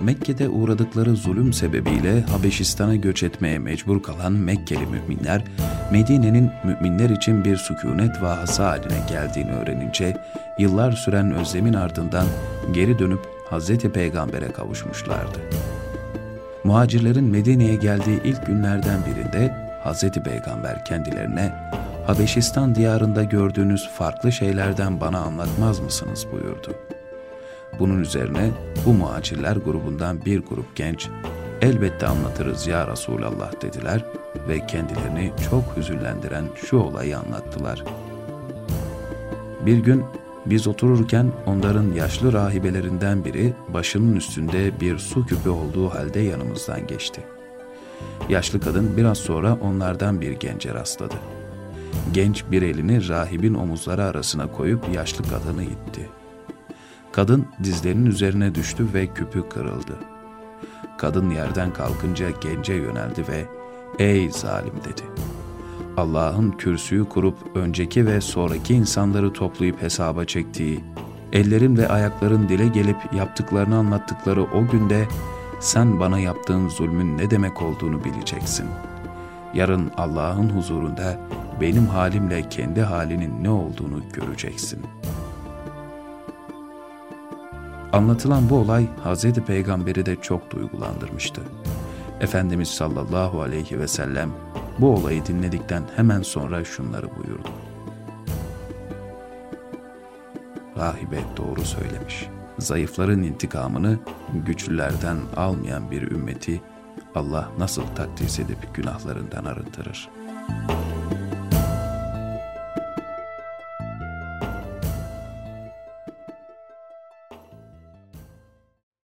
Mekke'de uğradıkları zulüm sebebiyle Habeşistan'a göç etmeye mecbur kalan Mekkeli müminler, Medine'nin müminler için bir sükunet vahası haline geldiğini öğrenince, yıllar süren özlemin ardından geri dönüp Hz. Peygamber'e kavuşmuşlardı. Muhacirlerin Medine'ye geldiği ilk günlerden birinde Hz. Peygamber kendilerine Habeşistan diyarında gördüğünüz farklı şeylerden bana anlatmaz mısınız buyurdu. Bunun üzerine bu muhacirler grubundan bir grup genç elbette anlatırız ya Resulallah dediler ve kendilerini çok hüzünlendiren şu olayı anlattılar. Bir gün biz otururken onların yaşlı rahibelerinden biri başının üstünde bir su küpü olduğu halde yanımızdan geçti. Yaşlı kadın biraz sonra onlardan bir gence rastladı. Genç bir elini rahibin omuzları arasına koyup yaşlı kadını itti. Kadın dizlerinin üzerine düştü ve küpü kırıldı. Kadın yerden kalkınca gence yöneldi ve ''Ey zalim'' dedi. Allah'ın kürsüyü kurup önceki ve sonraki insanları toplayıp hesaba çektiği, ellerin ve ayakların dile gelip yaptıklarını anlattıkları o günde sen bana yaptığın zulmün ne demek olduğunu bileceksin. Yarın Allah'ın huzurunda benim halimle kendi halinin ne olduğunu göreceksin. Anlatılan bu olay Hz. Peygamber'i de çok duygulandırmıştı. Efendimiz sallallahu aleyhi ve sellem bu olayı dinledikten hemen sonra şunları buyurdu. Rahibe doğru söylemiş. Zayıfların intikamını güçlülerden almayan bir ümmeti Allah nasıl takdis edip günahlarından arındırır?''